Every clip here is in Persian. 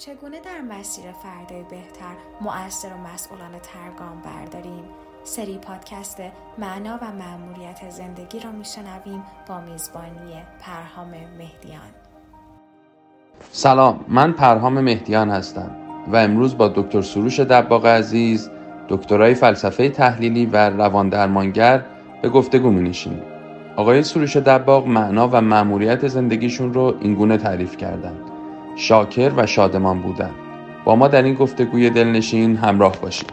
چگونه در مسیر فردای بهتر مؤثر و مسئولانه ترگام برداریم سری پادکست معنا و معمولیت زندگی را میشنویم با میزبانی پرهام مهدیان سلام من پرهام مهدیان هستم و امروز با دکتر سروش دباغ عزیز دکترای فلسفه تحلیلی و روان درمانگر به گفتگو می نشینیم. آقای سروش دباغ معنا و معمولیت زندگیشون رو اینگونه تعریف کردند. شاکر و شادمان بودن با ما در این گفتگوی دلنشین همراه باشید.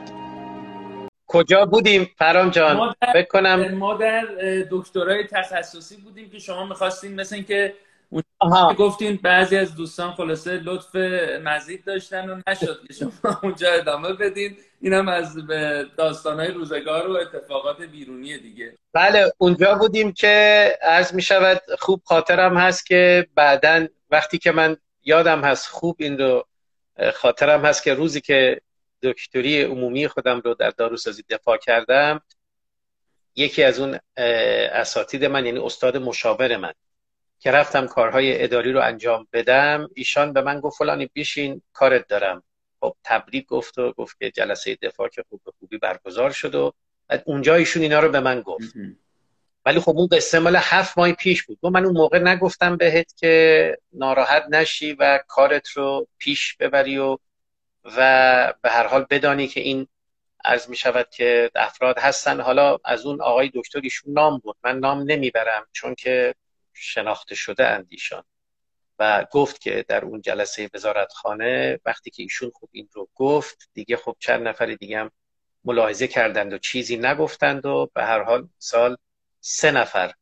کجا بودیم؟ فرام جان ما در, کنم ما در دکترای تخصصی بودیم که شما می‌خواستین مثل اینکه گفتین بعضی از دوستان خلاصه لطف مزید داشتن و نشد که شما اونجا ادامه بدین. اینم از داستانهای روزگار و اتفاقات بیرونی دیگه. بله اونجا بودیم که عرض می شود خوب خاطرم هست که بعدا وقتی که من یادم هست خوب این رو خاطرم هست که روزی که دکتری عمومی خودم رو در داروسازی دفاع کردم یکی از اون اساتید من یعنی استاد مشاور من که رفتم کارهای اداری رو انجام بدم ایشان به من گفت فلانی بیشین کارت دارم. خب تبریک گفت و گفت که جلسه دفاع که خوب به خوبی برگزار شد و اونجا ایشون اینا رو به من گفت. ولی خب اون قصه مال هفت ماه پیش بود. من اون موقع نگفتم بهت که ناراحت نشی و کارت رو پیش ببری و و به هر حال بدانی که این عرض می شود که افراد هستن. حالا از اون آقای دکتر ایشون نام بود. من نام نمی‌برم چون که شناخته شده اندیشان و گفت که در اون جلسه وزارتخانه وقتی که ایشون خوب این رو گفت دیگه خب چند نفر دیگه هم ملاحظه کردند و چیزی نگفتند و به هر حال سال سه نفر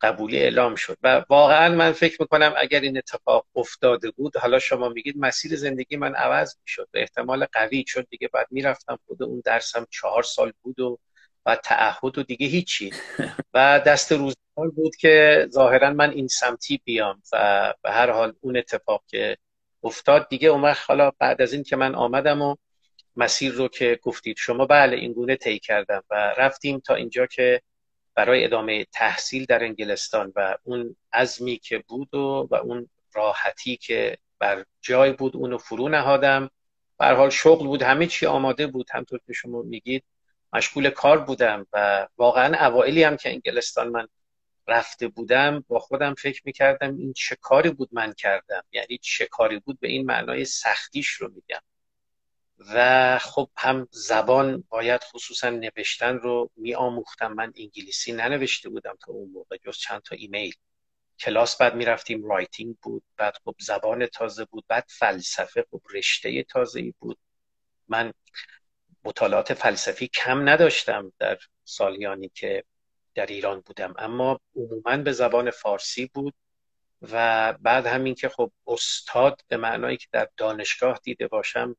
قبولی اعلام شد. و واقعا من فکر می‌کنم اگر این اتفاق افتاده بود حالا شما میگید مسیر زندگی من عوض می‌شد به احتمال قوی چون دیگه بعد می‌رفتم خود اون درسم چهار سال بود و و تعهد و دیگه هیچی. و دست روزگار بود که ظاهرا من این سمتی بیام و به هر حال اون اتفاق که افتاد دیگه اون حالا بعد از این که من آمدم و مسیر رو که گفتید شما بله این گونه طی کردم و رفتیم تا اینجا که برای ادامه تحصیل در انگلستان و اون عزمی که بود و, و اون راحتی که بر جای بود اونو فرو نهادم. به هر حال شغل بود همه چی آماده بود. همونطور که شما میگید مشغول کار بودم و واقعا اوائلی هم که انگلستان من رفته بودم با خودم فکر می‌کردم این چه کاری بود من کردم. یعنی چه کاری بود به این معنای سختیش رو میگم. و خب هم زبان باید خصوصا نوشتن رو می آموختم من انگلیسی ننوشته بودم تا اون موقع جز چند تا ایمیل. کلاس بعد می‌رفتیم writing بود بعد خب زبان تازه بود بعد فلسفه خب رشته تازه ای بود. من مطالعات فلسفی کم نداشتم در سالیانی که در ایران بودم. اما عموما به زبان فارسی بود و بعد همین که خب استاد به معنایی که در دانشگاه دیده باشم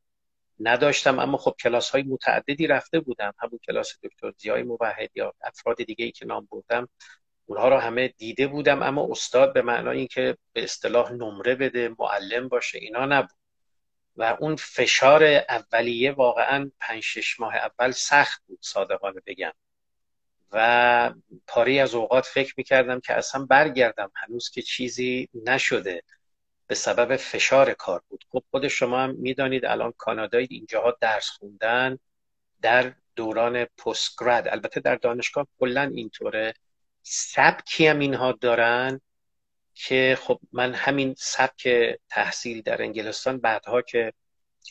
نداشتم اما خب کلاس های متعددی رفته بودم. همون کلاس دکتر زیای موحد یا افراد دیگه ای که نام بردم اونها رو همه دیده بودم اما استاد به معنای اینکه به اصطلاح نمره بده معلم باشه اینا نبود. و اون فشار اولیه واقعا پنج شش ماه اول سخت بود صادقانه بگم. و پاری از اوقات فکر می‌کردم که اصلا برگردم هنوز که چیزی نشده. به سبب فشار کار بود. خب خود شما هم می‌دانید الان کانادای اینجاها درس خوندن در دوران پستگراد. البته در دانشگاه کلا اینطوره. سبکی هم اینها دارن که خب من همین سبک تحصیل در انگلستان بعدها که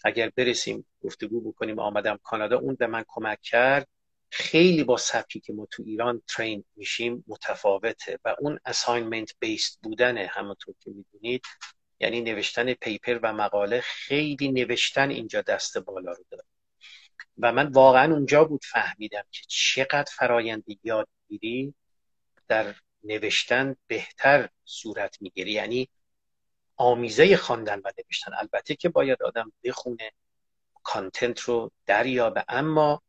اگر برسیم گفتگو بکنیم آمدم کانادا اون به من کمک کرد. خیلی با سبکی که ما تو ایران ترین میشیم متفاوته و اون اساینمنت بیست بودنه همونطور که می‌دونید یعنی نوشتن پیپر و مقاله خیلی نوشتن اینجا دست بالا رو داره. و من واقعا اونجا بود فهمیدم که چقدر فرایند یادگیری در نوشتن بهتر صورت می‌گیره یعنی آمیزه خواندن و نوشتن. البته که باید آدم بخونه کانتنت رو دریابه. اما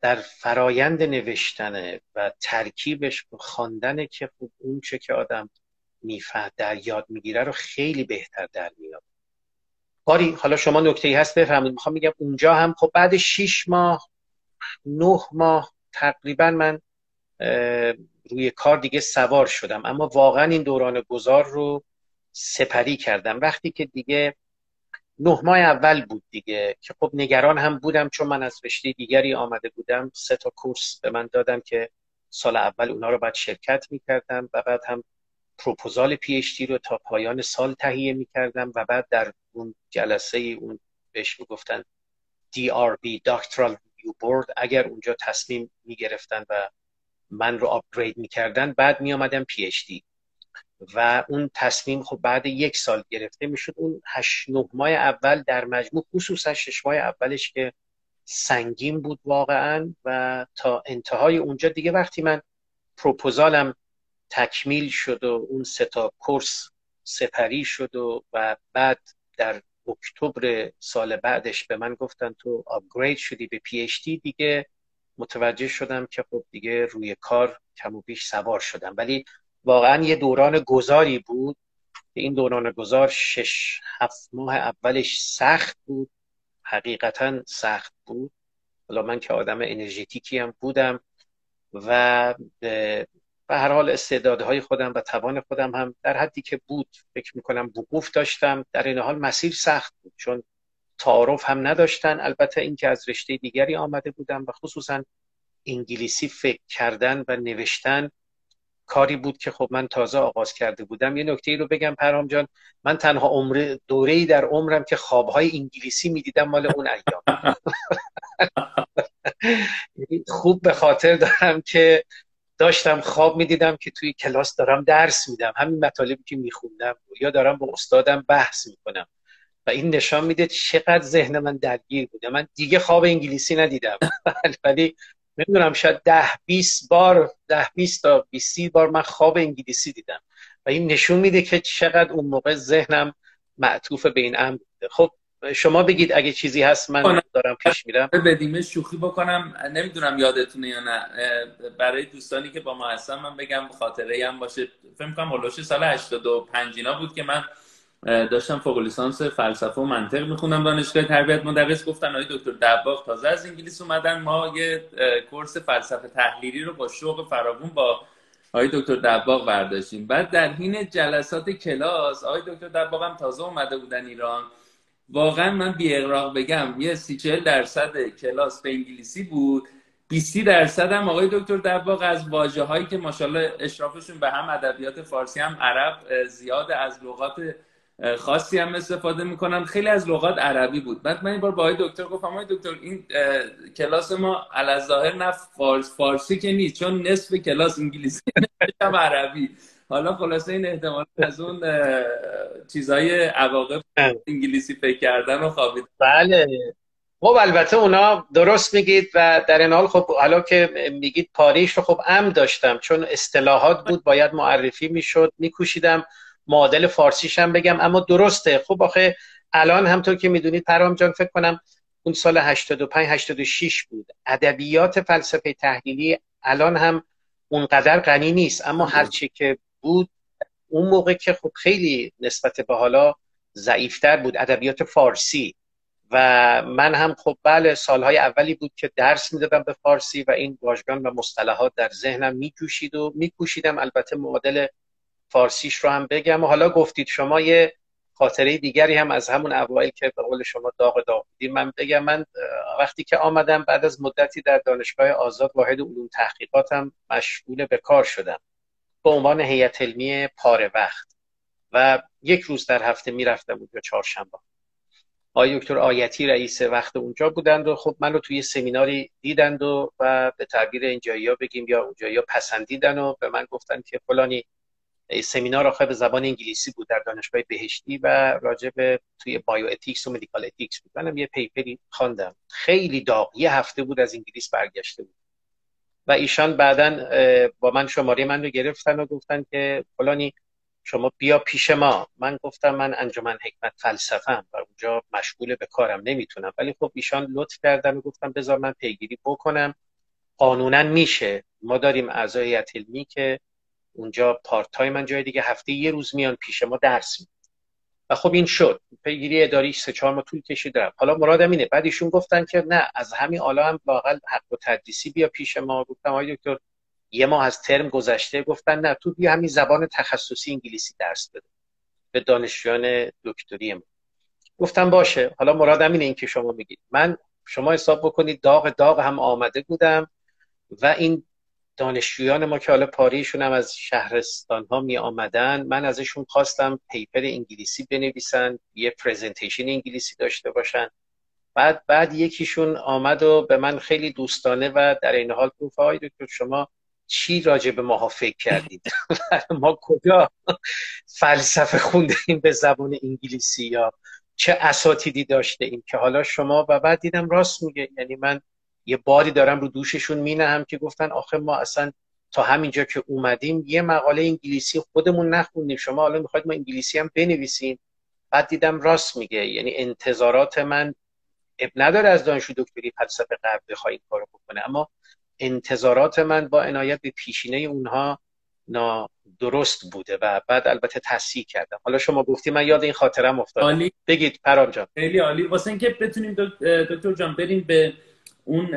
در فرایند نوشتن و ترکیبش خواندن که خوب اون چه که آدم میفهد در یاد می‌گیره رو خیلی بهتر در میاد باری حالا شما نکته ای هست بفهمید می‌خوام میگم اونجا هم خب بعد شیش ماه نه ماه تقریبا من روی کار دیگه سوار شدم. اما واقعا این دوران گذار رو سپری کردم. وقتی که دیگه نه ماه اول بود دیگه که خب نگران هم بودم چون من از رشته دیگری آمده بودم. سه تا کورس به من دادم که سال اول اونا رو باید شرکت می‌کردم و بعد هم پروپوزال پی رو تا پایان سال تهیه می‌کردم و بعد در اون جلسه اون بهش می‌گفتن DRB Doctoral Review Board اگر اونجا تصمیم می‌گرفتن و من رو آپگرید می‌کردن بعد میآمدم پی اچ دی و اون تصمیم خب بعد یک سال گرفته می‌شد. اون هشت نه ماه اول در مجموع خصوصا شش ماه اولش که سنگین بود واقعا و تا انتهای اونجا دیگه وقتی من پروپوزالم تکمیل شد و اون سه کورس سپری شد و, و بعد در اکتبر سال بعدش به من گفتن تو آپگرید شدی به پی اچ دی دیگه متوجه شدم که خب دیگه روی کار کم و بیش سوار شدم. ولی واقعا یه دوران گذاری بود. این دوران گذار شش هفت ماه اولش سخت بود. حقیقتا سخت بود. حالا من که آدم انرژیتیکی هم بودم و به هر حال استعدادهای خودم و توان خودم هم در حدی که بود فکر می‌کنم وقوف داشتم. در این حال مسیر سخت بود چون تعارف هم نداشتن. البته اینکه از رشته دیگری آمده بودم و خصوصا انگلیسی فکر کردن و نوشتن کاری بود که خب من تازه آغاز کرده بودم. یه نکته ای رو بگم پرام جان من تنها عمر دوره ای در عمرم که خوابهای انگلیسی می‌دیدم مال اون ایام. خوب به خاطر دارم که داشتم خواب می‌دیدم که توی کلاس دارم درس میدم. همین مطالبی که میخوندم یا دارم با استادم بحث می‌کنم. و این نشان میده چقدر ذهن من درگیر بوده. من دیگه خواب انگلیسی ندیدم. ولی نمی‌دونم شاید ده 20 بار ده 20 تا 20 بار من خواب انگلیسی دیدم. و این نشون میده که چقدر اون موقع ذهنم معطوف به این امر بوده. خب شما بگید اگه چیزی هست من دارم پیش میرم. بدیمه شوخی بکنم. نمی‌دونم یادتونه یا نه. برای دوستانی که با ما هستن من بگم خاطره هم باشه. فکر کنم هولوش سال 85 اینا بود که من داشتم فوق لیسانس فلسفه و منطق می‌خونم دانشگاه تربیت مدرس. گفتن آقای دکتر دباغ تازه از انگلیس اومدن. ما یه کورس فلسفه تحلیلی رو با شوق فراوون با آقای دکتر دباغ برداشتیم. بعد در حین جلسات کلاس آقای دکتر دباغ هم تازه اومده بودن ایران. واقعا من بی اغراق بگم یه سی چهل درصد کلاس به انگلیسی بود. 20 درصد هم آقای دکتر دباغ از واجه هایی که ماشاءالله اشرافشون به هم ادبیات فارسی هم عرب زیاد از لغات خاصی هم استفاده می‌کنن. خیلی از لغات عربی بود. بعد من این بار با آقای دکتر گفتم آقای دکتر این کلاس ما ظاهر نه فارس فارسی که نیست چون نصف کلاس انگلیسی هم عربی. حالا خلاصه این احتمال از اون چیزای عواقب انگلیسی فکر کردن و خوابید. بله. خب البته اونا درست میگید و در این حال خب حالا که میگید پاریش رو خب ام داشتم چون اصطلاحات بود باید معرفی می‌شد میکوشیدم معادل فارسیش هم بگم اما درسته. خب آخه الان همطور که می‌دونید پرام جان فکر کنم اون سال 85 86 بود. ادبیات فلسفه تحلیلی الان هم اونقدر غنی نیست اما هرچی که بود. اون موقع که خب خیلی نسبت به حالا ضعیفتر بود ادبیات فارسی. و من هم خب بله سالهای اولی بود که درس می‌دادم به فارسی و این واژگان و مصطلحات در ذهنم میکوشید و میکوشیدم. البته معادل فارسیش رو هم بگم. و حالا گفتید شما یه خاطره دیگری هم از همون اوایل که به قول شما داغ داغ بودیم. من بگم من وقتی که آمدم بعد از مدتی در دانشگاه آزاد واحد علوم تحقیقاتم مشغول به کار شدم. به عنوان هیئت علمی پاره وقت. و یک روز در هفته می‌رفتم اونجا چهارشنبه. آقای دکتر آیتی رئیس وقت اونجا بودند و خب من رو توی سمیناری دیدند و, و به تعبیر اینجایی ها بگیم یا اونجایی ها پسندیدن و به من گفتن که فلانی سمینار آخر به زبان انگلیسی بود در دانشگاه بهشتی و راجع به توی bioethics و medical ethics بود. منم یه paper ی خواندم. خیلی داغ. یه هفته بود از انگلیس برگشته بود. و ایشان بعدا با من شماره من رو گرفتن و گفتن که فلانی شما بیا پیش ما من گفتم من انجمن حکمت فلسفم و اونجا مشغول به کارم نمی‌تونم ولی خب ایشان لطف کردن و گفتم بذار من پیگیری بکنم قانونا میشه ما داریم اعضای علمی که اونجا پارت تایم من جای دیگه هفته یه روز میان پیش ما درس میدن و خب این شد. پیگیری اداری سه چهار ما طول کشید رفت. حالا مرادم اینه بعد ایشون گفتن که نه از همین حالا هم واقعا حق و تدریسی بیا پیش ما. گفتم آقای دکتر یه ماه از ترم گذشته. گفتن نه تو بیا همین زبان تخصصی انگلیسی درس بده به دانشجویان دکتری ما. گفتم باشه. حالا مرادم اینه این که شما میگید. من شما حساب بکنید داغ داغ هم آمده بودم و این دانشجویان ما که حالا پاره‌ایشون هم از شهرستان ها می آمدن من ازشون خواستم paper انگلیسی بنویسن یه presentation انگلیسی داشته باشن. بعد بعد یکیشون آمد و به من خیلی دوستانه و در عین حال گفت آقای دکتر شما چی راجع به ماها فکر کردید؟ ما کجا فلسفه خونده این به زبان انگلیسی یا چه اساتیدی داشته این که حالا شما و بعد دیدم راست میگه یعنی من یه باری دارم رو دوششون مینهم که گفتن آخه ما اصلا تا همینجا که اومدیم یه مقاله انگلیسی خودمون نخوندیم. شما حالا می‌خواید ما انگلیسی هم بنویسیم؟ بعد دیدم راست میگه. یعنی انتظارات من اب نداره از دانشجو دکتری فلسفه غرب بخوای این کارو بکنه. اما انتظارات من با عنایت به پیشینه اونها درست بوده و بعد البته تصحیح کردم. حالا شما گفتی من یاد این خاطرم افتادم. بگید پرام جان. خیلی عالی. واسه اینکه بتونیم دکتر جان بریم به اون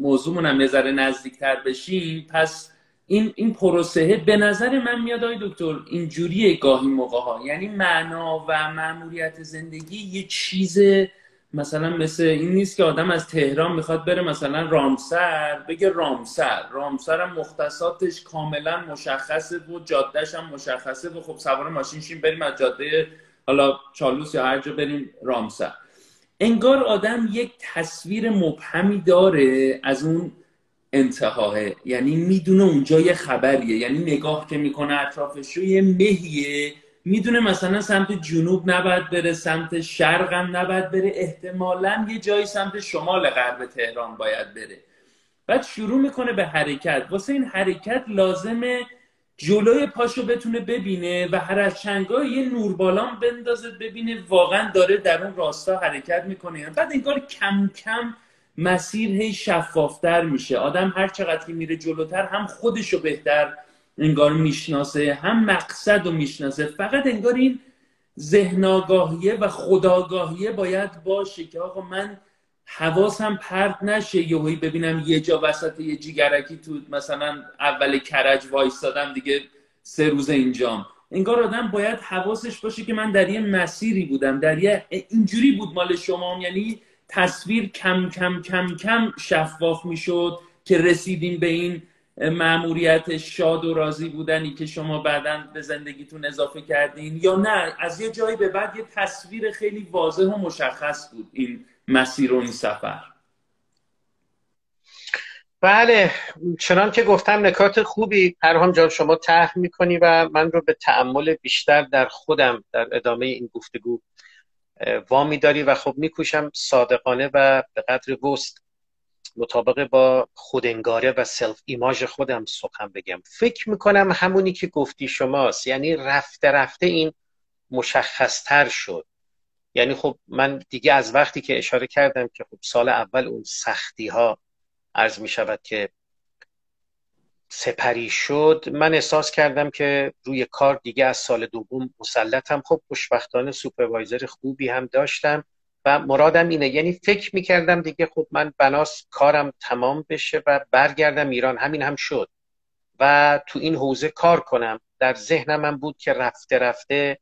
موضوعمون هم ذره نزدیکتر بشیم. پس این این پروسه به نظر من میاد آقای دکتر اینجوریه گاهی موقع ها یعنی معنا و مأموریت زندگی یه چیز مثلا مثل این نیست که آدم از تهران می‌خواد بره مثلا رامسر. بگه رامسر. رامسر هم مختصاتش کاملا مشخصه و جادهش هم مشخصه و خب سوار ماشین شیم بریم از جاده حالا چالوس یا هر جا بریم رامسر. انگار آدم یک تصویر مبهمی داره از اون انتهاه یعنی می‌دونه اونجا یه خبریه. یعنی نگاه که می‌کنه اطرافش رو یه مهیه. می‌دونه مثلا سمت جنوب نباید بره سمت شرق هم نباید بره. احتمالا یه جایی سمت شمال غرب تهران باید بره. بعد شروع می‌کنه به حرکت. واسه این حرکت لازمه جلوی پاشو بتونه ببینه و هر از چنگاه یه نوربالان بندازه ببینه واقعا داره در اون راستا حرکت می‌کنه. بعد انگار کم کم مسیر هی شفافتر میشه. آدم هر چقدر که میره جلوتر هم خودشو بهتر انگار می‌شناسه هم مقصد رو می‌شناسه. فقط انگار این ذهنگاهیه و خداگاهیه باید باشه که آقا من حواسم پرت نشه یهویی ببینم یه جا وسط یه جیگرکی تو مثلا اول کرج وایستادم دیگه سه روز اینجام. انگار آدم باید حواسش باشه که من در یه مسیری بودم در یه اینجوری بود مال شما یعنی تصویر کم کم کم کم شفاف می‌شد که رسیدیم به این معموریت شاد و راضی بودنی که شما بعدا به زندگیتون اضافه کردین یا نه. از یه جایی به بعد یه تصویر خیلی واضح و مشخص بود این مسیر و این سفر. بله چنان که گفتم نکات خوبی. پرهام جان شما طرح می‌کنی و من رو به تعمل بیشتر در خودم در ادامه این گفتگو وامی داری و خب میکوشم صادقانه و به قدر وست مطابق با خودانگاره و self-image خودم سخن بگم. فکر می‌کنم همونی که گفتی شماست. یعنی رفته رفته این مشخصتر شد. یعنی خب من دیگه از وقتی که اشاره کردم که خب سال اول اون سختی ها عرض می شود که سپری شد من احساس کردم که روی کار دیگه از سال دوم مسلطم. خب خوشبختانه supervisor خوبی هم داشتم و مرادم اینه. یعنی فکر می‌کردم دیگه خب من بناس کارم تمام بشه و برگردم ایران. همین هم شد. و تو این حوزه کار کنم. در ذهنم من بود که رفته رفته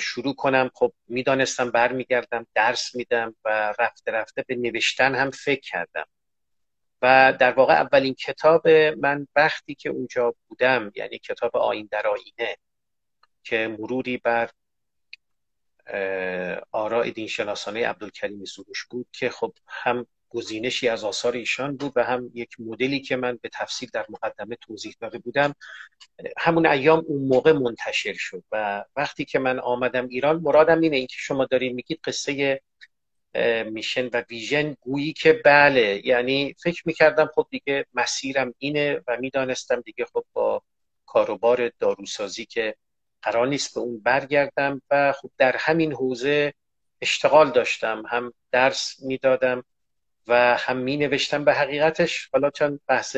شروع کنم. خب می‌دانستم برمیگردم درس میدم و رفته رفته به نوشتن هم فکر کردم. و در واقع اولین کتاب من وقتی که اونجا بودم یعنی کتاب آین در آینه که مروری بر آراء دین شناسانه عبدالکریم سروش بود که خب هم گزینشی از آثار ایشان بود و هم یک مدلی که من به تفصیل در مقدمه توضیح داده بودم همون ایام اون موقع منتشر شد و وقتی که من آمدم ایران مرادم اینه اینکه شما دارین میگید قصه میشن و ویژن گویی که بله یعنی فکر می‌کردم خب دیگه مسیرم اینه و می‌دانستم دیگه خب با کاروبار داروسازی که قرار نیست به اون برگردم و خب در همین حوزه اشتغال داشتم هم درس می‌دادم و هم می نوشتم به حقیقتش. حالا چون بحث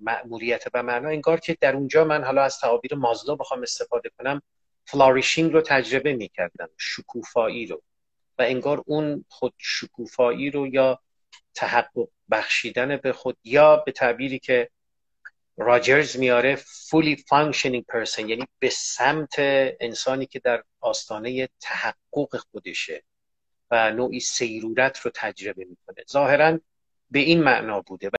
مأموریت و معنا انگار که در اونجا من حالا از تعابیر مازلو بخوام استفاده کنم فلاریشینگ رو تجربه می کردم شکوفایی رو. و انگار اون خود شکوفایی رو یا تحقق بخشیدن به خود یا به تعبیری که راجرز میاره fully functioning person یعنی به سمت انسانی که در آستانه تحقق خودشه. و نوعی سیرورت رو تجربه می‌کنه. ظاهرا به این معنا بوده.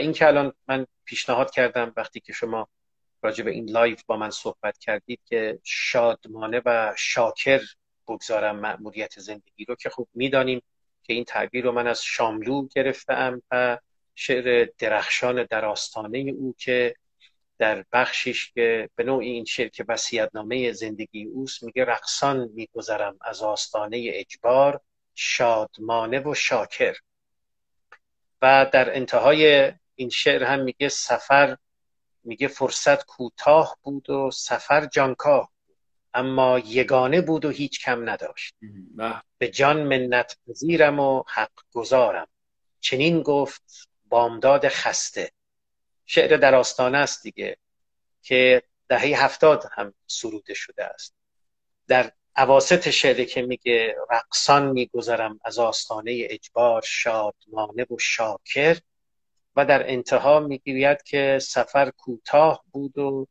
این که الان من پیشنهاد کردم وقتی که شما راجع به این life با من صحبت کردید که شادمانه و شاکر بگذارم مأموریت زندگی رو که خوب می‌دانیم که این تعبیر رو من از شاملو گرفتم و شعر درخشان در آستانه او که در بخشیش که به نوعی این شعر که وصیتنامه زندگی اوست میگه رقصان میگذرم از آستانه اجبار شادمانه و شاکر. و در انتهای این شعر هم میگه سفر میگه فرصت کوتاه بود و سفر جانکاه اما یگانه بود و هیچ کم نداشت. به جان منت پذیرم و حق گذارم چنین گفت بامداد خسته. شعر در آستانه است دیگه که دهه هفتاد هم سروده شده است. در عواست شعر که میگه رقصان میگذرم از آستانه اجبار شادمانه و شاکر و در انتها می‌گوید که سفر کوتاه بود و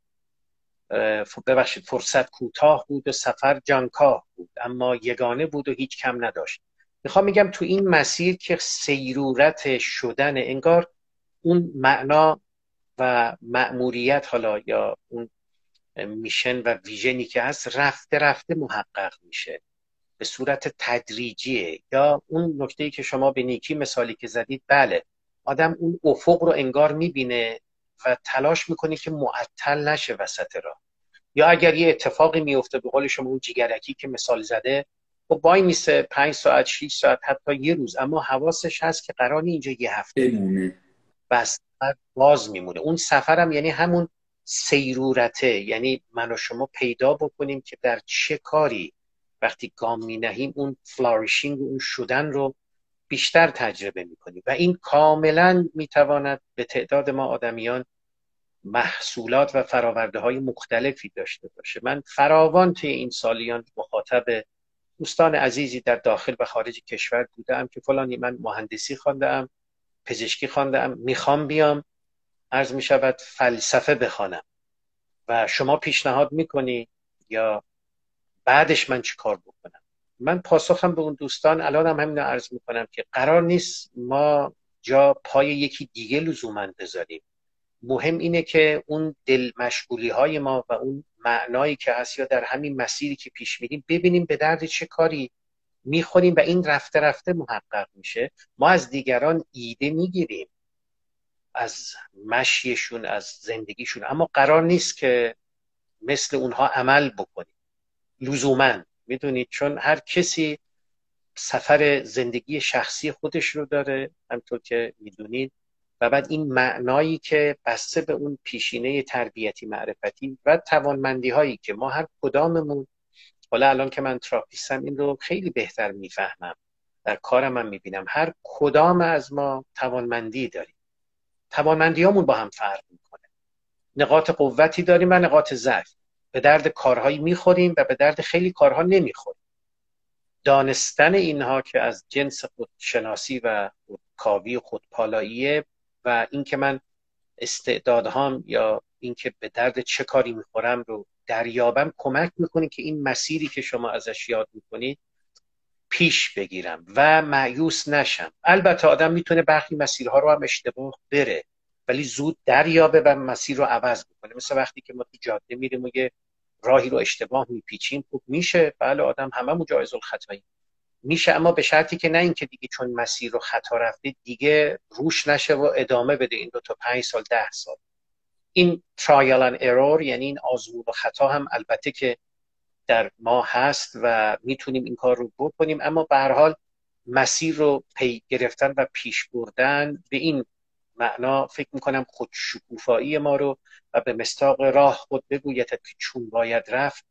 ببخشید فرصت کوتاه بود و سفر جانکاه بود اما یگانه بود و هیچ کم نداشت. می‌خوام میگم تو این مسیر که سیرورت شدن انگار اون معنا و مأموریت حالا یا اون میشن و ویژنی که هست رفته رفته محقق میشه. به صورت تدریجیه. یا اون نکته که شما به نیکی مثالی که زدید بله آدم اون افق رو انگار می‌بینه و تلاش می‌کنه که معطل نشه وسط راه. یا اگر یه اتفاقی میفته به قول شما اون جیگرکی که مثال زده و خب وای میسه پنج ساعت شیش ساعت حتی یه روز. اما حواسش هست که قرار اینجا یه هفته بمونه. بس باز میمونه. اون سفرم یعنی همون سیرورته. یعنی من و شما پیدا بکنیم که در چه کاری وقتی گام می نهیم اون فلاریشینگ اون شدن رو بیشتر تجربه می‌کنیم و این کاملا می‌تواند به تعداد ما آدمیان محصولات و فراورده های مختلفی داشته باشه. من فراوان توی این سالیان مخاطب دوستان عزیزی در داخل و خارج کشور بودم که فلانی من مهندسی خواندم پزشکی خواندم می‌خوام بیام عرض می‌شود فلسفه بخوانم. و شما پیشنهاد می‌کنی یا بعدش من چی کار بکنم؟ من پاسخم به اون دوستان الان هم همین عرض می‌کنم که قرار نیست ما جا پای یکی دیگه لزوما بذاریم. مهم اینه که اون دل مشغولی های ما و اون معنایی که هست یا در همین مسیری که پیش میریم ببینیم به درد چه کاری می‌خوریم و این رفته رفته محقق میشه. ما از دیگران ایده می‌گیریم از مشیشون از زندگیشون. اما قرار نیست که مثل اونها عمل بکنیم. لزوما. می‌دونید چون هر کسی سفر زندگی شخصی خودش رو داره همطور که می‌دونید و بعد این معنایی که بسته به اون پیشینه تربیتی معرفتی و توانمندی هایی که ما هر کداممون حالا الان که من تراپیستم این رو خیلی بهتر می‌فهمم. در کارم هم می‌بینم. هر کدام از ما توانمندی داریم. توانمندیامون با هم فرق می‌کنه. نقاط قوتی داریم و نقاط ضعف به درد کارهایی می‌خوریم و به درد خیلی کارها نمی‌خوریم. دانستن اینها که از جنس خودشناسی و خودکاوی و خودپالاییه و اینکه من استعدادهام یا اینکه به درد چه کاری می‌خورم رو دریابم کمک می‌کنه که این مسیری که شما ازش یاد می‌کنید پیش بگیرم و معیوس نشم. البته آدم می‌تونه برخی مسیرها رو هم اشتباه بره. ولی زود دریابه و مسیر رو عوض بکنه. مثل وقتی که ما تو جاده میریم و یه راهی رو اشتباه میپیچیم خوب میشه. بله آدم همه جایز الخطایی میشه اما به شرطی که نه اینکه دیگه چون مسیر رو خطا رفته دیگه روش نشه و ادامه بده این دو تا پنج سال ده سال. این ترایل ان ارور یعنی این آزمون و خطا هم البته که در ما هست و می‌تونیم این کار رو بکنیم اما به هر حال مسیر رو پی گرفتن و پیش بردن به این معنا فکر می‌کنم خود شکوفایی ما رو و به مستاق راه خود بگوید که چون باید رفت.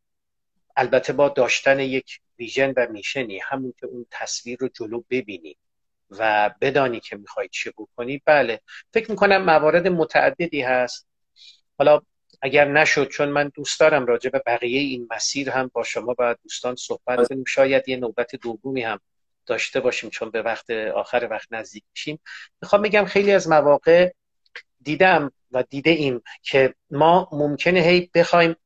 البته با داشتن یک ویژن و میشنی همون که اون تصویر رو جلو ببینی و بدانی که می‌خوای چه بکنی. بله فکر می‌کنم موارد متعددی هست. حالا اگر نشد چون من دوست دارم راجع به بقیه این مسیر هم با شما و دوستان صحبت کنیم شاید یه نوبت دومی هم داشته باشیم چون به وقت آخر وقت نزدیک میشیم. می‌خوام بگم خیلی از مواقع دیدم و دیده ایم که ما ممکنه هی بخوایم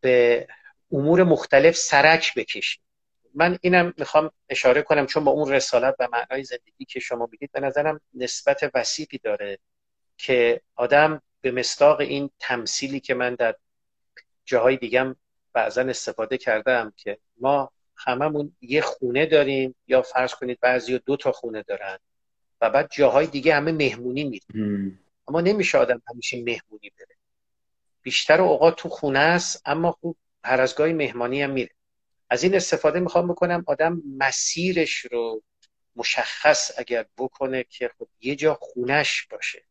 به امور مختلف سرک بکشیم. من اینم می‌خوام اشاره کنم چون با اون رسالت و معنای زندگی که شما میگید به نظرم نسبت وسیقی داره که آدم به مستاق این تمثیلی که من در جاهای دیگم بعضا استفاده کردم که ما هممون یه خونه داریم یا فرض کنید بعضی دو تا خونه دارن و بعد جاهای دیگه همه مهمونی میریم اما نمیشه آدم همیشه مهمونی بره. بیشتر اوقات تو خونه است اما خوب هر از گاهی مهمانی هم میره. از این استفاده می‌خوام بکنم آدم مسیرش رو مشخص اگر بکنه که خب یه جا خونش باشه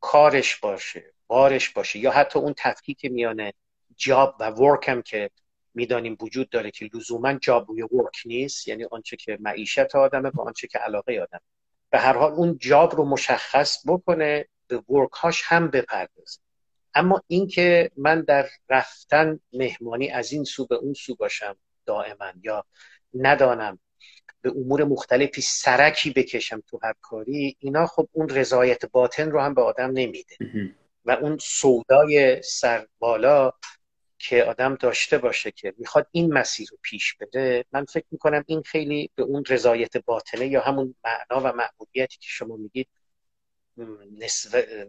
کارش باشه بارش باشه یا حتی اون تفکیک میانه job و work هم که می‌دانیم وجود داره که لزوما job و work نیست یعنی آنچه که معیشت آدمه با آنچه که علاقه آدم به هر حال اون job رو مشخص بکنه به work هاش هم بپردازه. اما اینکه من در رفتن مهمانی از این سو به اون سو باشم دائما یا ندانم به امور مختلفی سرکی بکشم تو هر کاری اینا خب اون رضایت باطن رو هم به آدم نمیده. و اون سودای سر بالا که آدم داشته باشه که می‌خواد این مسیر رو پیش بده من فکر می‌کنم این خیلی به اون رضایت باطنه یا همون معنا و معمولیتی که شما میگید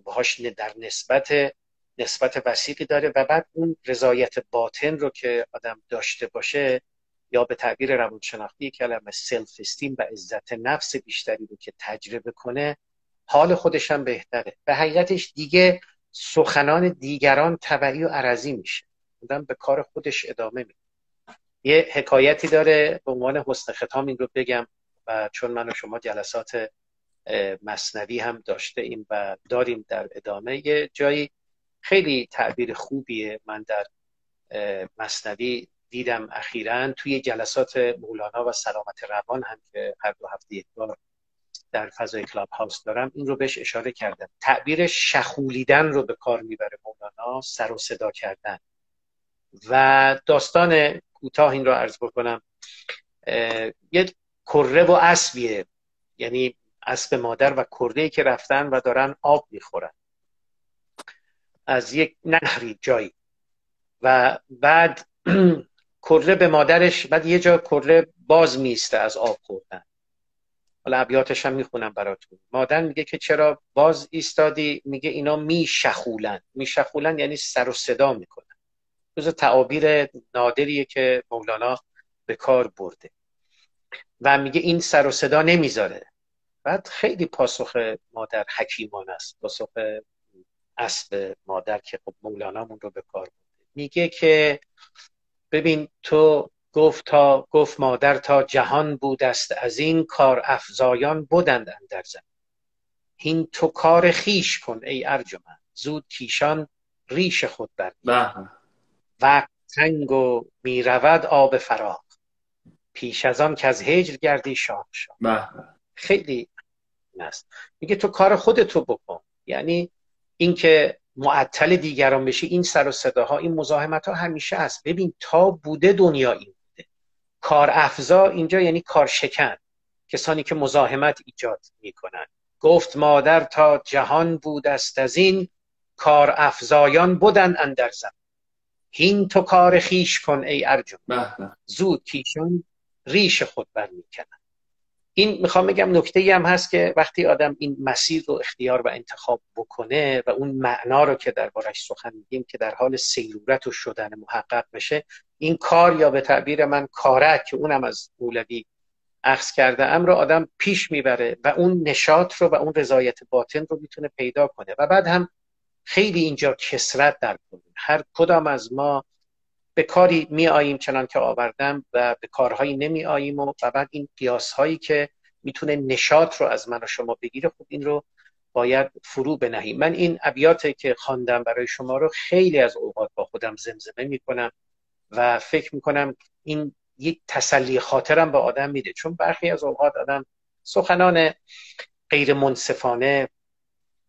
باهاش در نسبت نسبت وسیقی داره و بعد اون رضایت باطن رو که آدم داشته باشه یا به تعبیر روانشناختی کلمه سلف استیم و عزت نفس بیشتری رو که تجربه کنه حال خودش هم بهتره. به حقیقتش دیگه سخنان دیگران طبعی و عرضی میشه. آدم به کار خودش ادامه میده. یه حکایتی داره به عنوان حسن ختام این رو بگم و چون من و شما جلسات مصنوی هم داشته ایم و داریم در ادامه یه جایی خیلی تعبیر خوبیه. من در مصنوی دیدم اخیرا توی جلسات مولانا و سلامت روان هم که هر دو هفته یک بار در فضای کلاب هاوس دارم این رو بهش اشاره کردم. تعبیر شخولیدن رو به کار می‌بره مولانا سر و صدا کردن. و داستان کوتاه این رو عرض بکنم. یه کره و اسبیه. یعنی اسب مادر و کرده که رفتن و دارن آب می‌خورن. از یک نهری جایی. و بعد کره به مادرش بعد یه جا کره باز میسته از آب خوردن. حالا ابیاتش هم می‌خونم براتون. مادر میگه که چرا باز ایستادی؟ میگه اینا میشخولن. میشخولن یعنی سر و صدا می‌کنن. جز تعابیر نادریه که مولانا به کار برده. و میگه این سر و صدا نمی‌ذاره. بعد خیلی پاسخ مادر حکیمان است. پاسخ اسب مادر که خب مولانامون رو به کار برده. میگه که ببین تو گفت تا گفت مادر تا جهان بود است. از این کار افزایان بودند در زمین. این تو کار خیش کن ای ارجمند. زود کیشان ریش خود بر وقت تنگ و می‌رود آب فراغ پیش از آن که از هجر گردی شاه شاه خیلی است. میگه تو کار خودتو بکن. یعنی اینکه معطل دیگران بشی این سر و صداها این مزاحمت ها همیشه هست. ببین تا بوده دنیا این بوده. کار افزا اینجا یعنی کار شکن. کسانی که مزاحمت ایجاد می‌کنن. گفت مادر تا جهان بود است از این کار افزایان بودن اندر زم هین تو کار خیش کن ای ارجون زود کیشان ریش خود برمیکنن این می‌خوام بگم نکته ای هم هست که وقتی آدم این مسیر رو اختیار و انتخاب بکنه و اون معنا رو که دربارش سخن میگیم که در حال سیرورت و شدن محقق بشه این کار یا به تعبیر من کارک که اونم از مولوی اخذ کرده ام رو آدم پیش می‌بره و اون نشاط رو و اون رضایت باطن رو می‌تونه پیدا کنه. و بعد هم خیلی اینجا کسرت در کنه هر کدام از ما به کاری می آییم چنان که آوردم و به کارهایی نمی آییم و, بعد این قیاس هایی که می‌تونه نشاط رو از من و شما بگیره خب این رو باید فرو بنهیم. من این ابیات که خواندم برای شما رو خیلی از اوقات با خودم زمزمه می‌کنم و فکر می‌کنم این یک تسلی خاطرم به آدم میده. چون برخی از اوقات آدم سخنان غیر منصفانه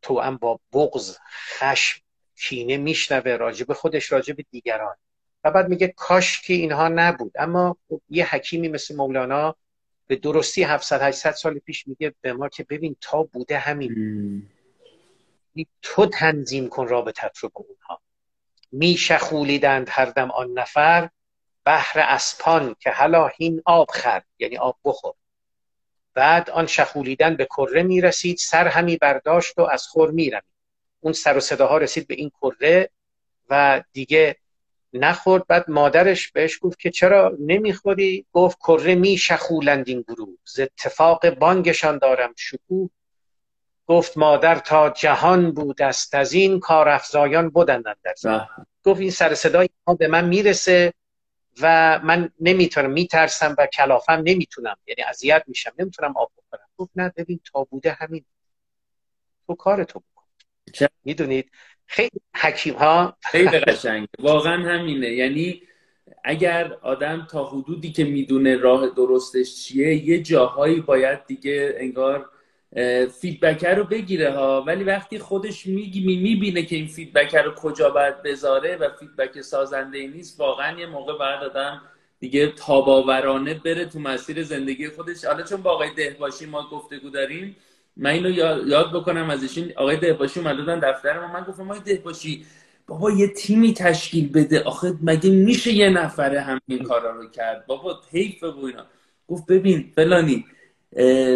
تو هم با بغض خشم کینه میشنوه راجب خودش راجب دیگران. و بعد میگه کاش که اینها نبود. اما خب یه حکیمی مثل مولانا به درستی 700 800 سال پیش میگه به ما که ببین تا بوده همین. تو تنظیم کن رابطت رو با اونها. میشخولیدند هر دم آن نفر بحر اسپان که حالا هین آب خرد یعنی آب بخور. بعد آن شخولیدن به کره می‌رسید سر همی برداشت و از خور میرمید. اون سر و صداها رسید به این کره و دیگه نخورد. بعد مادرش بهش گفت که چرا نمی‌خوری؟ گفت کره می شخولند این گروه. ز اتفاق بانگشان دارم شکوه. گفت مادر تا جهان بود است از این کار افزایان بودند در بله. گفت این سر صدای به من می‌رسه. و من نمی‌تونم میترسم و کلافم نمی‌تونم. یعنی اذیت میشم نمی‌تونم آب بکنم گفت نه ببین تا بوده همین. تو کار تو بکن. می‌دونید؟ خیلی حکیم ها. خیلی قشنگ. واقعا همینه. یعنی اگر آدم تا حدودی که می‌دونه راه درستش چیه یه جاهایی باید دیگه انگار feedback رو بگیره ها. ولی وقتی خودش میگی می‌بینه که این feedback رو کجا باید بذاره و feedback سازنده ای نیست واقعا یه موقع باید آدم دیگه تاب‌آورانه بره تو مسیر زندگی خودش. حالا چون با آقای دهباشی ما گفتگو داریم من اینو یاد بکنم از این آقای دهباشی اومدن دفتر ما. من گفتم آقای دهباشی بابا یه تیمی تشکیل بده. آخه مگه میشه یه نفره همین کارا رو کرد؟ بابا حیفه و اینا. گفت ببین فلانی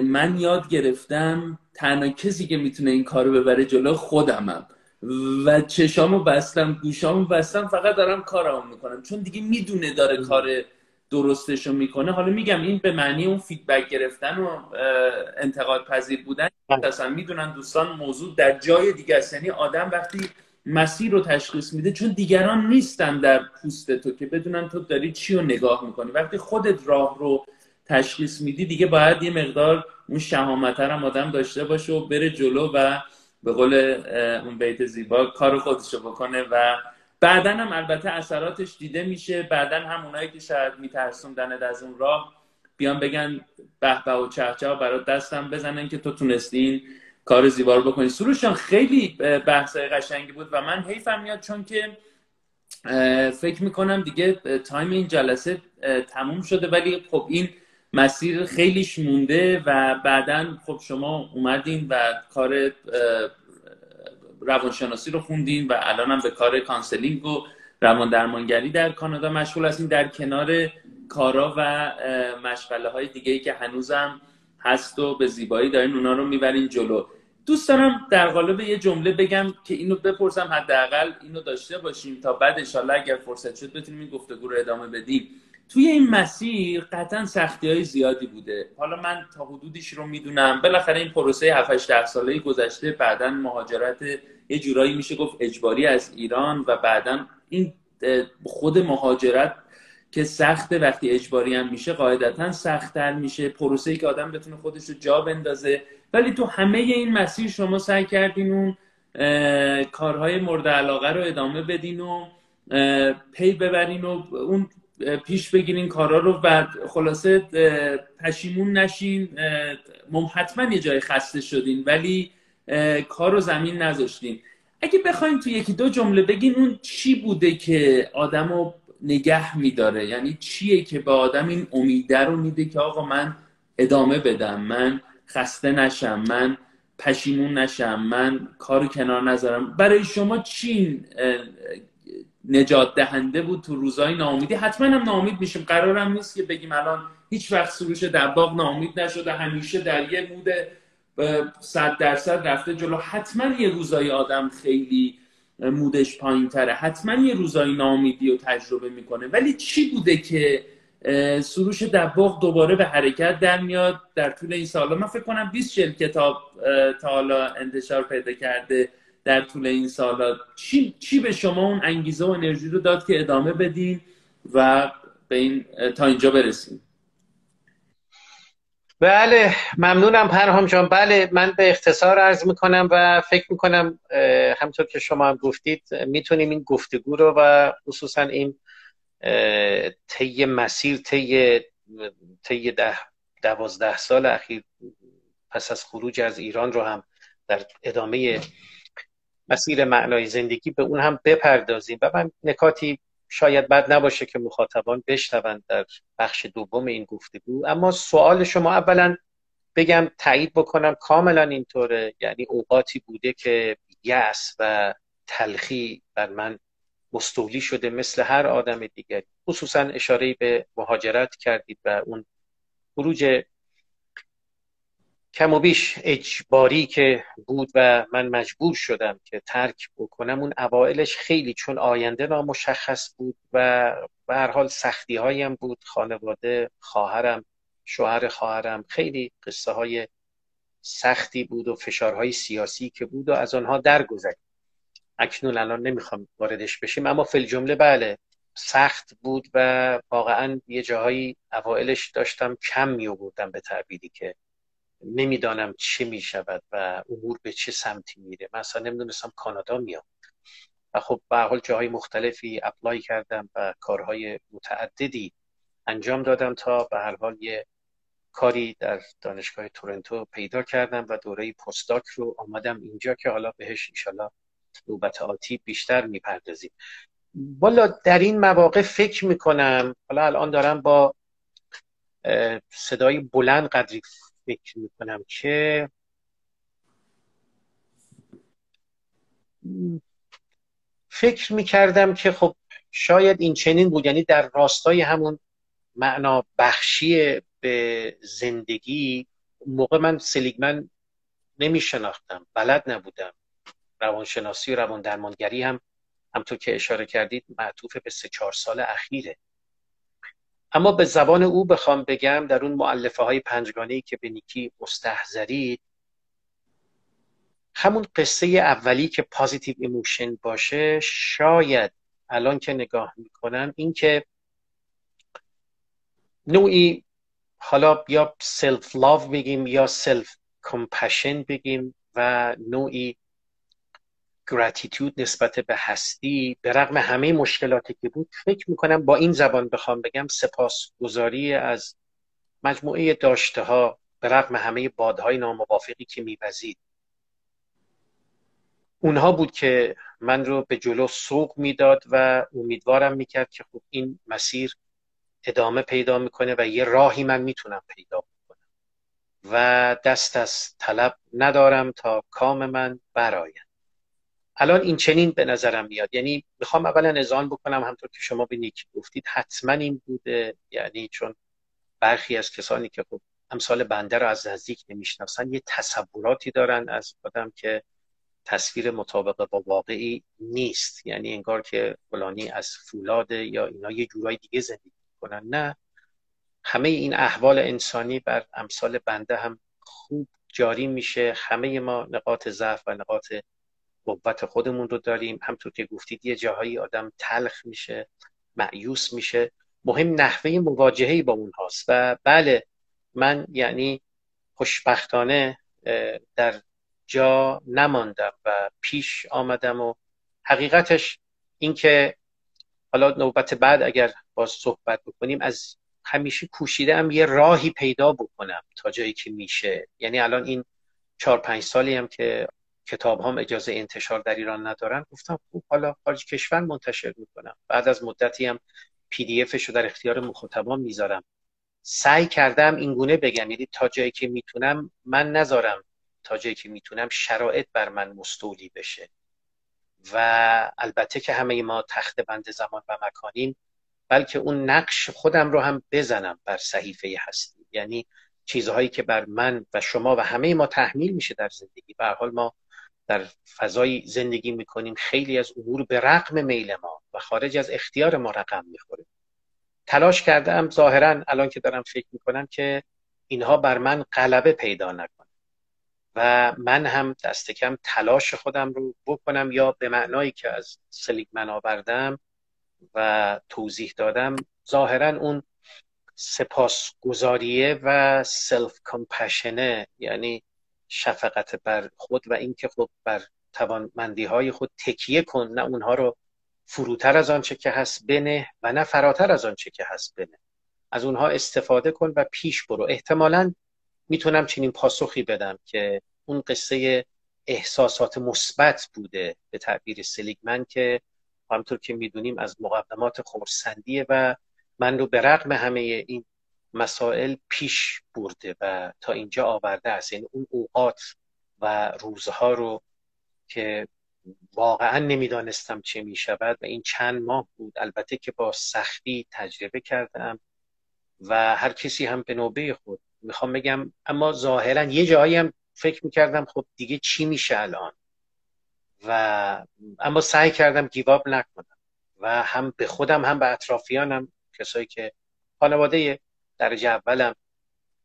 من یاد گرفتم تنها کسی که می‌تونه این کارو ببره جلو خودمم. و چشامو بستم گوشامو بستم فقط دارم کارمو می‌کنم. چون دیگه می‌دونه داره کار درستشو می‌کنه. حالا میگم این به معنی اون فیدبک گرفتن و انتقاد پذیر بودن اصلا می‌دونن دوستان موضوع در جای دیگه است. یعنی آدم وقتی مسیر رو تشخیص میده چون دیگران نیستن در پوست تو که بدونن تو داری چی رو نگاه می‌کنی. وقتی خودت راه رو تشخیص میدی دیگه باید یه مقدار اون شهامتر هم آدم داشته باشه و بره جلو و به قول اون بیت زیبا کار خودشو بکنه و بعدا هم البته اثراتش دیده میشه. بعدا هم اونایی که شاید میترسوندن از اون راه بیان بگن به به و چهچه برات دستم بزنن که تو تونستی کار زیبا رو بکنی. سروش جان خیلی بحثای قشنگی بود و من حیفم میاد چون که فکر می‌کنم دیگه time این جلسه تموم شده ولی خب این مسیر خیلیش مونده و بعدا خب شما اومدین و کار روانشناسی رو خوندین و الان هم به کار counseling و روان درمانگری در کانادا مشغول هستین. در کنار کارا و مشغله های دیگه که هنوزم هست و به زیبایی دارین اونا رو می‌برین جلو. دوست دارم در قالب یه جمله بگم که اینو بپرسم حداقل اینو داشته باشیم تا بعد انشالله اگر فرصت شد بتونیم این گفتگو رو ادامه بدیم. توی این مسیر قطعا سختی های زیادی بوده. حالا من تا حدودیش رو می‌دونم. بالاخره این پروسه 7 ده ساله گذشته بعدا مهاجرت یه جورایی میشه گفت اجباری از ایران و بعدا این خود مهاجرت که سخت وقتی اجباری هم میشه قاعدتا سختتر میشه. پروسه ای که آدم بتونه خودش رو جا بندازه. ولی تو همه این مسیر شما سعی کردین اون کارهای مورد علاقه رو ادامه بدین و پی ببرین و اون پیش بگیرین کارا رو و خلاصه پشیمون نشین. حتما یه جای خسته شدین ولی کار رو زمین نذاشتین. اگه بخواین تو یکی دو جمله بگین اون چی بوده که آدم رو نگه میداره؟ یعنی چیه که به آدم این امیده رو میده که آقا من ادامه بدم من خسته نشم من پشیمون نشم من کار کنار نذارم؟ برای شما چی نجات دهنده بود تو روزای ناامیدی. حتما هم ناامید میشیم. قرارم نیست که بگیم الان هیچ وقت سروش دباغ ناامید نشده. همیشه در یه مود صد درصد رفته جلو. حتما یه روزای آدم خیلی مودش پایین تره حتما یه روزای ناامیدی رو تجربه می‌کنه. ولی چی بوده که سروش دباغ دوباره به حرکت در میاد؟ در طول این سالا من فکر کنم 20 چل کتاب تا حالا انتشار پیدا کرده. در طول این سالا چی, چی به شما اون انگیزه و انرژی رو داد که ادامه بدین و به این تا اینجا برسیم؟ بله ممنونم پرهام جان. بله من به اختصار عرض می‌کنم و فکر می‌کنم همطور که شما هم گفتید می‌تونیم این گفتگو رو و خصوصا این طی مسیر طی طی ده دوازده سال اخیر پس از خروج از ایران رو هم در ادامه مسیر معنای زندگی به اون هم بپردازیم و من نکاتی شاید بد نباشه که مخاطبان بشنوند در بخش دوم این گفتگو. اما سوال شما اولا بگم تایید بکنم کاملا اینطوره. یعنی اوقاتی بوده که یأس و تلخی بر من مستولی شده مثل هر آدم دیگری. خصوصا اشاره به مهاجرت کردید و اون خروج کم و بیش اجباری که بود و من مجبور شدم که ترک بکنم اون اوائلش خیلی چون آینده نامشخص بود و به هر حال سختی هایم بود. خانواده خواهرم شوهر خواهرم خیلی قصه های سختی بود و فشارهای سیاسی که بود و از آنها درگذشت. اکنون الان نمی‌خوام واردش بشیم اما فل جمله بله سخت بود و واقعا یه جاهایی اوائلش داشتم کم می به تعبیری که نمی‌دانم چه می شود و امور به چه سمتی میره. من اصلا نمی‌دونستم کانادا میام و خب به حال جاهای مختلفی اپلای کردم و کارهای متعددی انجام دادم تا به هر حال یه کاری در دانشگاه تورنتو پیدا کردم و دوره پستاک رو آمدم اینجا که حالا بهش انشالله نوبت آتی بیشتر می‌پردازیم. والا در این مواقع فکر می‌کنم حالا الان دارم با صدای بلند قدری فکر می‌کنم که فکر می‌کردم که خب شاید این چنین بود یعنی در راستای همون معنا بخشی به زندگی موقع من سلیگمن نمی شناختم بلد نبودم. روانشناسی و روان درمانگری هم همطور که اشاره کردید معطوف به سه چهار سال اخیره. اما به زبان او بخوام بگم در اون معلفه های پنجگانه که به نیکی مستحضرید همون قصه اولی که positive emotion باشه شاید الان که نگاه می‌کنم این که نوعی حالا یا self-love بگیم یا self-compassion بگیم و نوعی gratitude نسبت به هستی به رغم همه مشکلاتی که بود فکر می‌کنم با این زبان بخوام بگم سپاسگزاری از مجموعه داشته ها به رغم همه بادهای ناموافقی که میوزید. اونها بود که من رو به جلو سوق می‌داد و امیدوارم می‌کرد که خب این مسیر ادامه پیدا می‌کنه و یه راهی من می‌تونم پیدا کنم و دست از طلب ندارم تا کام من براید الان این چنین به نظرم میاد. یعنی می‌خوام اولا نزان بکنم همطور که شما به نیکی گفتید حتما این بوده. یعنی چون برخی از کسانی که خب امثال بنده رو از نزدیک نمی‌شناسن یه تصوراتی دارن از آدم که تصویر مطابق با واقعی نیست. یعنی انگار که فلانی از فولاد یا اینا یه جورای دیگه زندگی کنن نه. همه این احوال انسانی بر امثال بنده هم خوب جاری میشه. همه ما نقاط ضعف و نقاط قوت خودمون رو داریم. همطور که گفتید یه جاهایی آدم تلخ میشه معیوس میشه. مهم نحوه مواجهه با اون هاست و بله من یعنی خوشبختانه در جا نماندم و پیش آمدم و حقیقتش اینکه حالا نوبت بعد اگر باز صحبت بکنیم از همیشه کوشیدم یه راهی پیدا بکنم تا جایی که میشه. یعنی الان این چهار پنج سالی هم که کتاب هم اجازه انتشار در ایران ندارن. گفتم خوب حالا خارج کشور منتشر می‌کنم. بعد از مدتی هم پی دی رو در اختیار مخاطبان می‌ذارم. سعی کردم اینگونه بگم. یعنی تا جایی که می‌تونم من نذارم تا جایی که می‌تونم شرایط بر من مستولی بشه. و البته که همه ما تخت بند زمان و مکانیم بلکه اون نقش خودم رو هم بزنم بر صحیفه هستی. یعنی چیزهایی که بر من و شما و همه ما تحمیل میشه در زندگی. به حال ما در فضای زندگی می‌کنیم خیلی از امور به رقم میل ما و خارج از اختیار ما رقم می‌خوره. تلاش کردم ظاهرا الان که دارم فکر می‌کنم که اینها بر من غلبه پیدا نکنه و من هم دست کم تلاش خودم رو بکنم یا به معنایی که از من آوردم و توضیح دادم ظاهرا اون سپاسگزاریه و سلف کمپشنه یعنی شفقت بر خود و اینکه خب بر توانمندی های خود تکیه کن نه اونها رو فروتر از آنچه که هست بنه و نه فراتر از آنچه که هست بنه. از اونها استفاده کن و پیش برو. احتمالا می‌تونم چنین پاسخی بدم که اون قصه احساسات مثبت بوده به تعبیر سلیگمن که همطور که می‌دونیم از مقدمات خورسندیه و من رو به رغم همه این مسائل پیش برده و تا اینجا آورده است. یعنی اون اوقات و روزها رو که واقعا نمی‌دانستم چه می شود و این چند ماه بود. البته که با سختی تجربه کردم و هر کسی هم به نوبه خود. می‌خوام بگم اما ظاهرا یه جایی هم فکر می‌کردم خب دیگه چی میشه الان؟ و اما سعی کردم گیواب نکنم. و هم به خودم هم به اطرافیانم کسایی که خانواده درجه اولم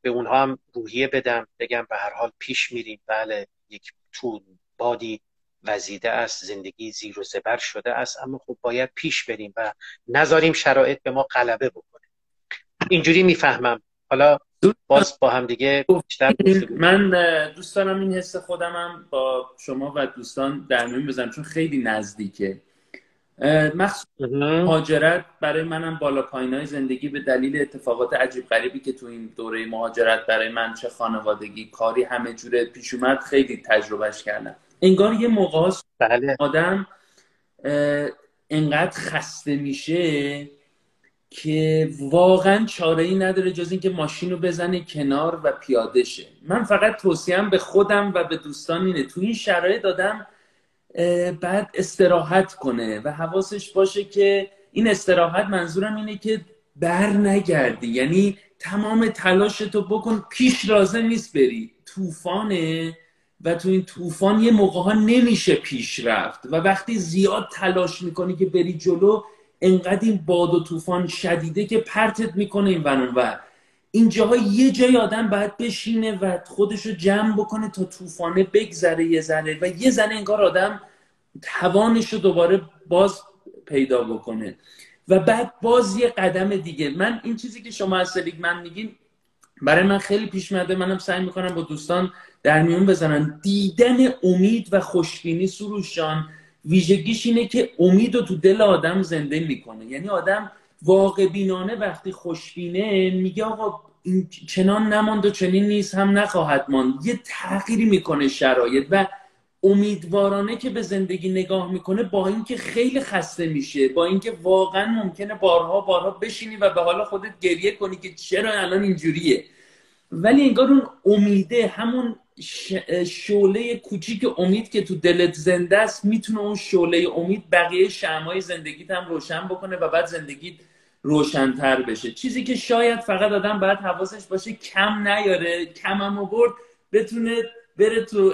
به اونها هم روحیه بدم بگم به هر حال پیش میریم. بله یک تو بادی وزیده است زندگی زیر و زبر شده است اما خب باید پیش بریم و نذاریم شرایط به ما غلبه بکنه. اینجوری می‌فهمم. حالا باز با هم دیگه من دوست دارم این حس خودمم با شما و دوستان در میون بزنم چون خیلی نزدیکه. مخصوصا مهاجرت برای منم بالا پایین های زندگی به دلیل اتفاقات عجیب غریبی که تو این دوره مهاجرت برای من چه خانوادگی کاری همه جوره پیش اومد خیلی تجربهش کردم. انگار یه موقع بله. آدم انقدر خسته میشه که واقعا چاره ای نداره جز اینکه ماشین رو بزنه کنار و پیاده شه. من فقط توصیم به خودم و به دوستان اینه. تو این شرایط دادم بعد استراحت کنه و حواسش باشه که این استراحت منظورم اینه که بر نگردی. یعنی تمام تلاش تو بکن پیش لازم نیست بری. طوفانه و تو این طوفان یه موقع ها نمیشه پیش رفت. و وقتی زیاد تلاش می‌کنی که بری جلو انقدر این باد و طوفان شدیده که پرتت می‌کنه این ون و این جاها یه جای آدم باید بشینه و خودش رو جمع بکنه تا طوفانه بگذره یه ذره و یه زنه انگار آدم توانش رو دوباره باز پیدا بکنه. و بعد باز یه قدم دیگه. من این چیزی که شما از سلیگ من میگین برای من خیلی پیش میاده منم سعی می‌کنم با دوستان در میون بزنن دیدن امید و خوشبینی سروش جان ویژگیش اینه که امید رو تو دل آدم زنده می‌کنه. یعنی آدم واقع بینانه وقتی خوشبینه میگه آقا این چنان نماند و چنین نیست هم نخواهد ماند. یه تغییری می‌کنه شرایط و امیدوارانه که به زندگی نگاه می‌کنه با اینکه خیلی خسته میشه با اینکه واقعا ممکنه بارها بارها بشینی و به حال خودت گریه کنی که چرا الان اینجوریه. ولی انگار اون امیده همون شعله کوچیک امید که تو دلت زنده است می‌تونه اون شعله امید بقیه شمای زندگیت هم روشن بکنه و بعد زندگیت روشنتر بشه. چیزی که شاید فقط آدم باید حواسش باشه کم نیاره. کم هم برد بتونه بره تو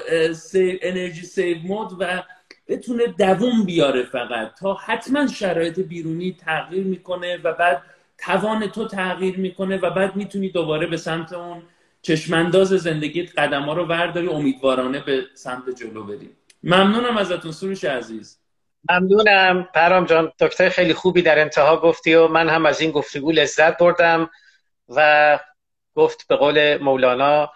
انرژی سیو مود و بتونه دووم بیاره فقط. تا حتما شرایط بیرونی تغییر می‌کنه و بعد توان تو تغییر می‌کنه و بعد می‌تونی دوباره به سمت اون چشمانداز زندگیت قدم ها رو ورداری امیدوارانه به سمت جلو بریم ممنونم ازتون سروش عزیز. ممنونم. پرام جان دکتر خیلی خوبی در انتها گفتی و من هم از این گفتگو لذت بردم و گفت به قول مولانا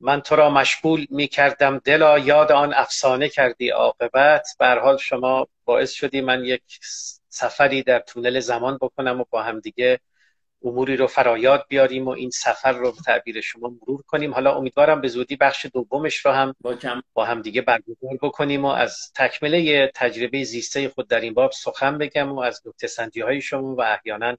من تو را مشغول می کردم دلا یاد آن افسانه کردی عاقبت. به حال شما باعث شدی من یک سفری در تونل زمان بکنم و با هم دیگه اموری رو فرایاد بیاریم و این سفر رو به تعبیر شما مرور کنیم. حالا امیدوارم به زودی بخش دومش رو هم با, با هم دیگه برگزار بکنیم و از تکمله تجربه زیسته خود در این باب سخن بگم و از نکته سنجی های شما و احیانا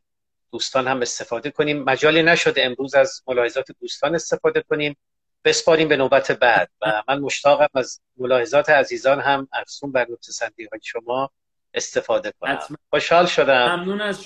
دوستان هم استفاده کنیم. مجالی نشد امروز از ملاحظات دوستان استفاده کنیم. بسپاریم به نوبت بعد و من مشتاقم از ملاحظات عزیزان هم افسون بر نکته سنجی های شما استفاده کنم. خوشحال شدم. ممنون از